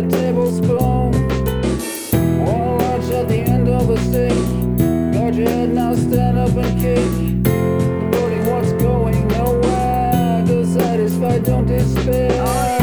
a tablespoon. One watch at the end of a stick. Guard your head now, stand up and kick. Burning what's going nowhere. Dissatisfied, don't despair.